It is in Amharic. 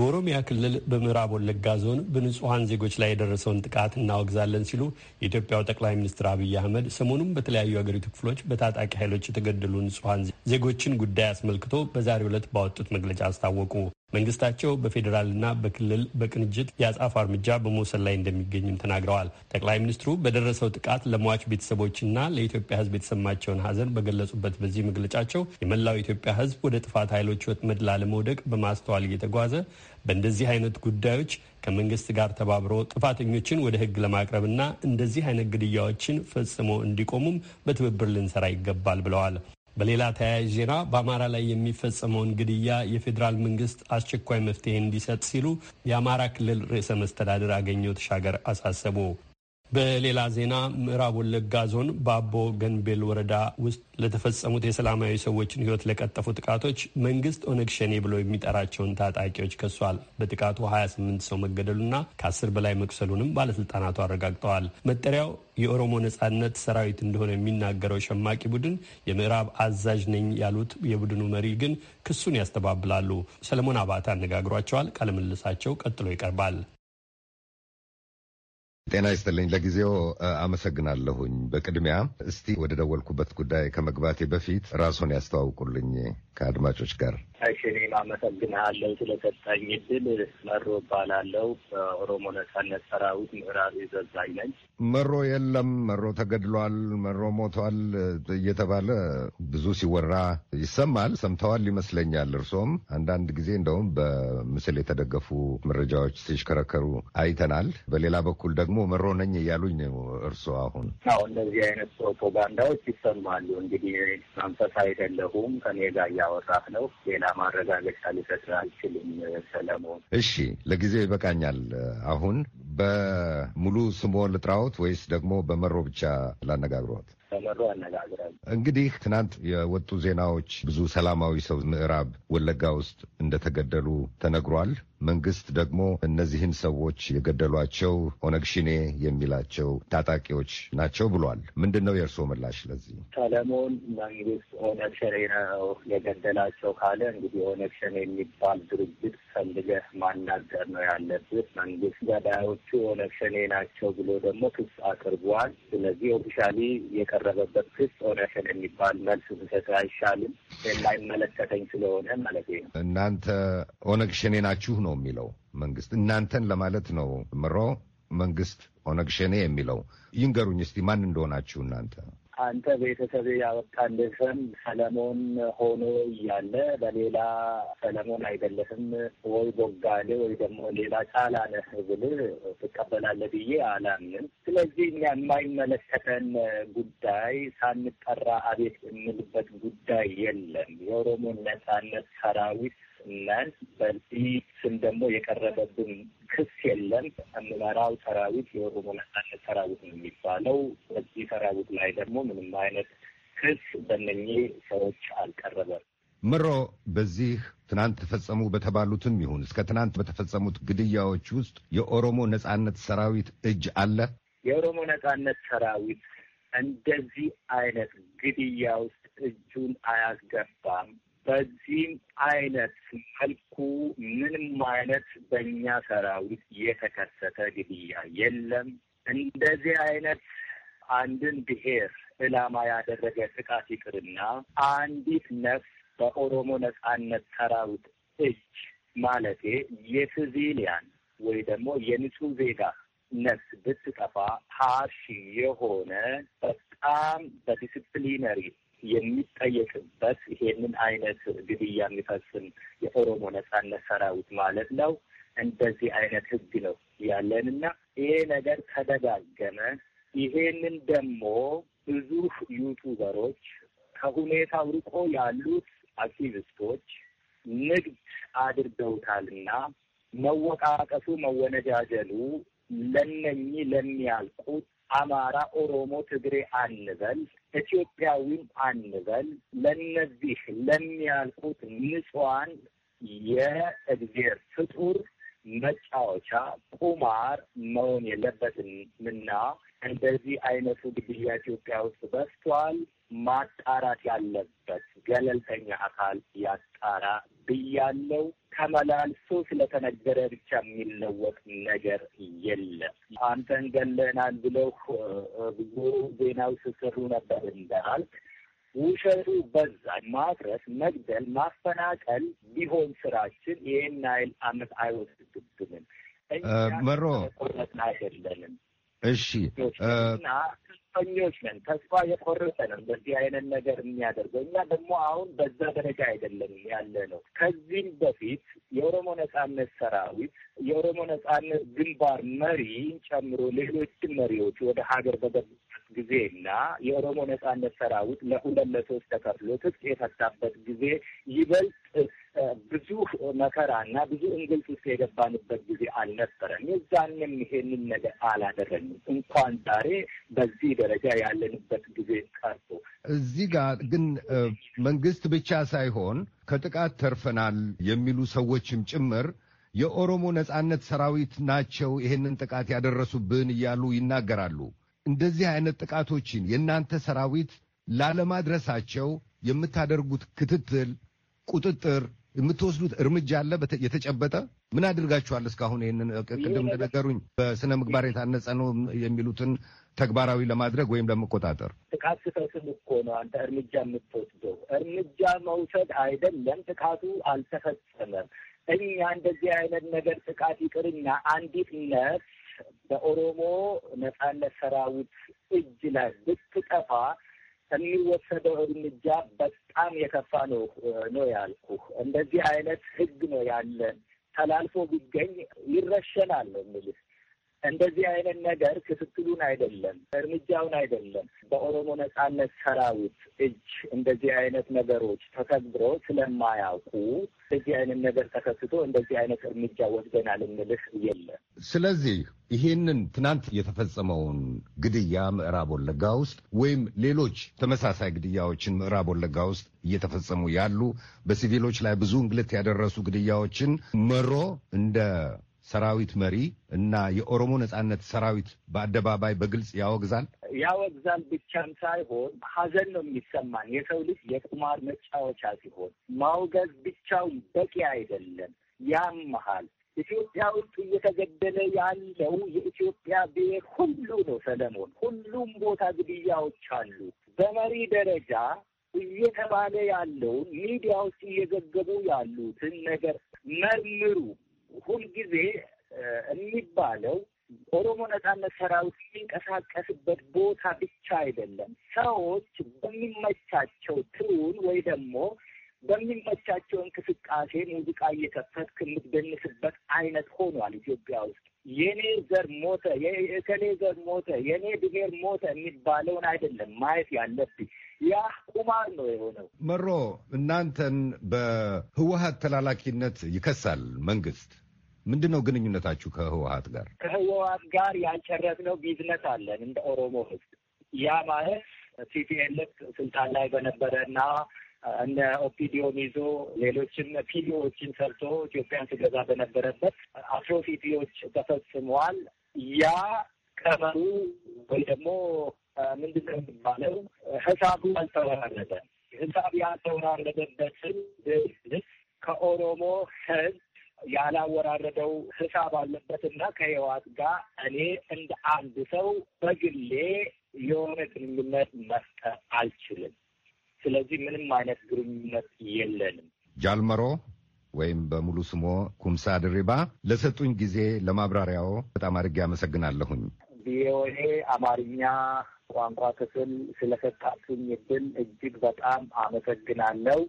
በኦሮሚያ ክልል በምዕራብ ወለጋ ዞን በንጹሐን ዜጎች ላይ የደረሰውን ጥቃት እናወግዛለን ሲሉ የኢትዮጵያው ጠቅላይ ሚኒስትር አብይ አህመድ ሰሞኑን በተለያዩ ሀገሪቱ ክፍሎች በታጣቂ ኃይሎች የተገደሉ ንጹሐን ዜጎችን ጉዳይ አስመልክቶ በዛሬው ዕለት ባወጡት መግለጫ አስታወቁ። መንግስታቸው በፌዴራልና በክልል በቅንጅት የአጻፋ እርምጃ በመውሰድ ላይ እንደሚገኝም ተናግረዋል። ጠቅላይ ሚኒስትሩ በደረሰው ጥቃት ለሟች ቤተሰቦችና ለኢትዮጵያ ሕዝብ የተሰማቸውን ሐዘን በገለጹበት በዚህ መግለጫቸው የመላው ኢትዮጵያ ሕዝብ ወደ ጥፋት ኃይሎች ወጥመድ ላለመውደቅ በማስተዋል እየተጓዘ በእንደዚህ አይነት ጉዳዮች ከመንግስት ጋር ተባብሮ ጥፋተኞችን ወደ ሕግ ለማቅረብና እንደዚህ አይነት ግድያዎችን ፈጽሞ እንዲቆሙም በትብብር ልንሰራ ይገባል ብለዋል። በሌላ ተያያዥ ዜና በአማራ ላይ የሚፈጸመውን ግድያ የፌዴራል መንግስት አስቸኳይ መፍትሄ እንዲሰጥ ሲሉ የአማራ ክልል ርዕሰ መስተዳድር አገኘሁ ተሻገር አሳሰቡ። በሌላ ዜና ምዕራብ ወለጋ ዞን በአቦ ገንቤል ወረዳ ውስጥ ለተፈጸሙት የሰላማዊ ሰዎችን ሕይወት ለቀጠፉ ጥቃቶች መንግስት ኦነግ ሸኔ ብሎ የሚጠራቸውን ታጣቂዎች ከሷል። በጥቃቱ 28 ሰው መገደሉና ከአስር በላይ መቁሰሉንም ባለስልጣናቱ አረጋግጠዋል። መጠሪያው የኦሮሞ ነጻነት ሰራዊት እንደሆነ የሚናገረው ሸማቂ ቡድን የምዕራብ አዛዥ ነኝ ያሉት የቡድኑ መሪ ግን ክሱን ያስተባብላሉ። ሰለሞን አባተ አነጋግሯቸዋል። ቃለምልሳቸው ቀጥሎ ይቀርባል። ጤና ይስጥልኝ። ለጊዜው አመሰግናለሁኝ። በቅድሚያ እስቲ ወደ ደወልኩበት ጉዳይ ከመግባቴ በፊት ራስዎን ያስተዋውቁልኝ ከአድማጮች ጋር። እሺ፣ እኔም አመሰግናለሁ ስለሰጠኝ እድል። መሮ እባላለሁ። በኦሮሞ ነጻነት ሰራዊት ምዕራብ ዘዛኝ ነኝ። መሮ የለም፣ መሮ ተገድሏል፣ መሮ ሞቷል እየተባለ ብዙ ሲወራ ይሰማል። ሰምተዋል ይመስለኛል። እርሶም አንዳንድ ጊዜ እንደውም በምስል የተደገፉ መረጃዎች ሲሽከረከሩ አይተናል። በሌላ በኩል ደግሞ መሮ ነኝ እያሉኝ ነው እርስዎ አሁን? አዎ እንደዚህ አይነት ፕሮፓጋንዳዎች ይሰማሉ። እንግዲህ መንፈስ አይደለሁም ከኔ ጋር እያወራህ ነው። ሌላ ማረጋገጫ ሊሰጥ አልችልም ሰለሞን። እሺ ለጊዜው ይበቃኛል። አሁን በሙሉ ስሞ ልጥራዎት ወይስ ደግሞ በመሮ ብቻ ላነጋግሮት? ተመሮ ያነጋግራል። እንግዲህ ትናንት የወጡ ዜናዎች ብዙ ሰላማዊ ሰው ምዕራብ ወለጋ ውስጥ እንደተገደሉ ተነግሯል። መንግስት ደግሞ እነዚህን ሰዎች የገደሏቸው ኦነግ ሸኔ የሚላቸው ታጣቂዎች ናቸው ብሏል። ምንድን ነው የእርስዎ ምላሽ ለዚህ? ሰለሞን መንግስት ኦነግ ሸኔ ነው የገደላቸው ካለ እንግዲህ ኦነግ ሸኔ የሚባል ድርጅት ፈልገህ ማናገር ነው ያለብህ። መንግስት ገዳዮቹ ኦነግ ሸኔ ናቸው ብሎ ደግሞ ክስ አቅርቧል። ስለዚህ officially የቀረበበት ክስ ሸኔ የሚባል መልስ ብሰጥ አይሻልም? የማይመለከተኝ ስለሆነ ማለት ነው። እናንተ ኦነግ ሸኔ ናችሁ ነው የሚለው መንግስት። እናንተን ለማለት ነው ምሮ መንግስት ኦነግ ሸኔ የሚለው ይንገሩኝ እስቲ ማን እንደሆናችሁ እናንተ። አንተ ቤተሰብ ያወጣልህ ሰለሞን ሆኖ እያለ በሌላ ሰለሞን አይደለህም ወይ ቦጋሌ ወይ ደግሞ ሌላ ጫላ ነህ ብልህ ትቀበላለህ ብዬ አላምንም። ስለዚህ እኛ የማይመለከተን ጉዳይ ሳንጠራ አቤት የምልበት ጉዳይ የለም። የኦሮሞ ነጻነት ሰራዊት ነን። በዚህ ስም ደግሞ የቀረበብን ክስ የለም። የምመራው ሰራዊት የኦሮሞ ነጻነት ሰራዊት ነው የሚባለው። በዚህ ሰራዊት ላይ ደግሞ ምንም አይነት ክስ በእነኚህ ሰዎች አልቀረበም። ምሮ በዚህ ትናንት ተፈጸሙ በተባሉትም ይሁን እስከ ትናንት በተፈጸሙት ግድያዎች ውስጥ የኦሮሞ ነጻነት ሰራዊት እጅ አለ? የኦሮሞ ነጻነት ሰራዊት እንደዚህ አይነት ግድያ ውስጥ እጁን አያስገባም። በዚህም አይነት መልኩ ምንም አይነት በእኛ ሰራዊት የተከሰተ ግድያ የለም። እንደዚህ አይነት አንድን ብሔር ዕላማ ያደረገ ጥቃት ይቅርና አንዲት ነፍስ በኦሮሞ ነጻነት ሰራዊት እጅ ማለቴ የሲቪሊያን ወይ ደግሞ የንጹህ ዜጋ ነፍስ ብትጠፋ harsh የሆነ በጣም በ disciplinary የሚጠየቅበት ይሄንን አይነት ግድያ የሚፈጽም የኦሮሞ ነጻነት ሰራዊት ማለት ነው። እንደዚህ አይነት ህግ ነው ያለንና ይሄ ነገር ተደጋገመ። ይሄንን ደግሞ ብዙ YouTuber ኦች ከሁኔታው ርቆ ያሉት አክቲቪስቶች ንግድ አድርገውታልና መወቃቀሱ፣ መወነጃጀሉ ለነኚህ ለሚያልቁት አማራ፣ ኦሮሞ፣ ትግሬ አንበል፣ ኢትዮጵያዊም አንበል ለነዚህ ለሚያልቁት ንጹሐን የእግዜር ፍጡር መጫወቻ ቁማር መሆን የለበትምና እንደዚህ አይነቱ ግድያ ኢትዮጵያ ውስጥ በስቷል። ማጣራት ያለበት ገለልተኛ አካል ያጣራ ብያለው። ተመላልሶ ስለተነገረ ብቻ የሚለወጥ ነገር የለም። አንተን ገለናል ብለው ብዙ ዜናው ስሰሩ ነበር እንዳልክ ውሸቱ በዛ። ማድረስ፣ መግደል፣ ማፈናቀል ቢሆን ስራችን ይህን ያህል አመት አይወስድብንም። መሮ ቆረጥን አይደለንም። እሺ እና ተስፈኞች ነን። ተስፋ የቆረጠ ነን በዚህ አይነት ነገር የሚያደርገው። እኛ ደግሞ አሁን በዛ ደረጃ አይደለንም ያለ ነው። ከዚህም በፊት የኦሮሞ ነጻነት ሰራዊት የኦሮሞ ነጻነት ግንባር መሪን ጨምሮ ሌሎችን መሪዎች ወደ ሀገር በገቡበት ጊዜና የኦሮሞ ነጻነት ሰራዊት ለሁለት ለሶስት ተከፍሎ ትጥቅ የፈታበት ጊዜ ይበልጥ ብዙ መከራና ብዙ እንግልት ውስጥ የገባንበት ጊዜ አልነበረም። የዛንም ይሄንን ነገር አላደረግንም። እንኳን ዛሬ በዚህ ደረጃ ያለንበት ጊዜ ቀርቶ እዚህ ጋር ግን መንግስት ብቻ ሳይሆን ከጥቃት ተርፈናል የሚሉ ሰዎችም ጭምር የኦሮሞ ነጻነት ሰራዊት ናቸው ይሄንን ጥቃት ያደረሱብን እያሉ ይናገራሉ። እንደዚህ አይነት ጥቃቶችን የእናንተ ሰራዊት ላለማድረሳቸው የምታደርጉት ክትትል፣ ቁጥጥር የምትወስዱት እርምጃ አለ? የተጨበጠ ምን አድርጋችኋል እስካሁን? ይህንን ቅድም እንደነገሩኝ በስነ ምግባር የታነጸ ነው የሚሉትን ተግባራዊ ለማድረግ ወይም ለመቆጣጠር ጥቃት ስትፈጽም እኮ ነው አንተ እርምጃ የምትወስደው። እርምጃ መውሰድ አይደለም፣ ጥቃቱ አልተፈጸመም። እኛ እንደዚህ አይነት ነገር ጥቃት ይቅርና አንዲት ነፍስ በኦሮሞ ነጻነት ሰራዊት እጅ ላይ ብትጠፋ የሚወሰደው እርምጃ በጣም የከፋ ነው ነው ያልኩ። እንደዚህ አይነት ህግ ነው ያለን። ተላልፎ ቢገኝ ይረሸናል ነው የምልህ። እንደዚህ አይነት ነገር ክትትሉን አይደለም እርምጃውን አይደለም በኦሮሞ ነጻነት ሰራዊት እጅ እንደዚህ አይነት ነገሮች ተከብሮ ስለማያውቁ እንደዚህ አይነት ነገር ተከስቶ እንደዚህ አይነት እርምጃ ወስደናል የምልህ የለም። ስለዚህ ይሄንን ትናንት የተፈጸመውን ግድያ ምዕራብ ወለጋ ውስጥ ወይም ሌሎች ተመሳሳይ ግድያዎችን ምዕራብ ወለጋ ውስጥ እየተፈጸሙ ያሉ በሲቪሎች ላይ ብዙ እንግልት ያደረሱ ግድያዎችን መሮ እንደ ሰራዊት መሪ እና የኦሮሞ ነጻነት ሰራዊት በአደባባይ በግልጽ ያወግዛል። ያወግዛል ብቻም ሳይሆን ሀዘን ነው የሚሰማን። የሰው ልጅ የቁማር መጫወቻ ሲሆን ማውገዝ ብቻውን በቂ አይደለም፣ ያመሃል። ኢትዮጵያ ውስጥ እየተገደለ ያለው የኢትዮጵያ ብሔር ሁሉ ነው ሰለሞን። ሁሉም ቦታ ግድያዎች አሉ። በመሪ ደረጃ እየተባለ ያለውን ሚዲያ ውስጥ እየዘገቡ ያሉትን ነገር መርምሩ። ሁልጊዜ የሚባለው ኦሮሞ ነጻነት ሰራዊት የሚንቀሳቀስበት ቦታ ብቻ አይደለም። ሰዎች በሚመቻቸው ትሩን ወይ ደግሞ በሚመቻቸው እንቅስቃሴ ሙዚቃ እየከፈትክ የምትደንስበት አይነት ሆኗል ኢትዮጵያ ውስጥ። የኔ ዘር ሞተ፣ የእከሌ ዘር ሞተ፣ የኔ ብሔር ሞተ የሚባለውን አይደለም ማየት ያለብኝ። ያ ቁማር ነው የሆነው። መሮ እናንተን በህወሀት ተላላኪነት ይከሳል መንግስት። ምንድን ነው ግንኙነታችሁ ከህወሀት ጋር? ከህወሀት ጋር ያልጨረስነው ቢዝነስ አለን እንደ ኦሮሞ ህዝብ። ያ ማለት TPLF ስልጣን ላይ በነበረ እና እነ OPDO ን ይዞ ሌሎችም PDO ዎችን ሰርቶ ኢትዮጵያን ስገዛ በነበረበት atrocity ዎች ተፈጽመዋል። ያ ቀመሩ ወይ ደግሞ ምንድን ነው የሚባለው ህሳቡ ያልተወራረደ ህሳብ ያልተወራረደበትን ከኦሮሞ ህዝብ ያላወራረደው ህሳብ አለበትና ከህዋት ጋር እኔ እንደ አንድ ሰው በግሌ የሆነ ግንኙነት መፍጠር አልችልም። ስለዚህ ምንም አይነት ግንኙነት የለንም። ጃልመሮ ወይም በሙሉ ስሞ ኩምሳ ድሪባ ለሰጡኝ ጊዜ ለማብራሪያው በጣም አድርጌ አመሰግናለሁኝ። ቪኦኤ አማርኛ ቋንቋ ክፍል ስለሰጣችሁኝ እድል እጅግ በጣም አመሰግናለሁ።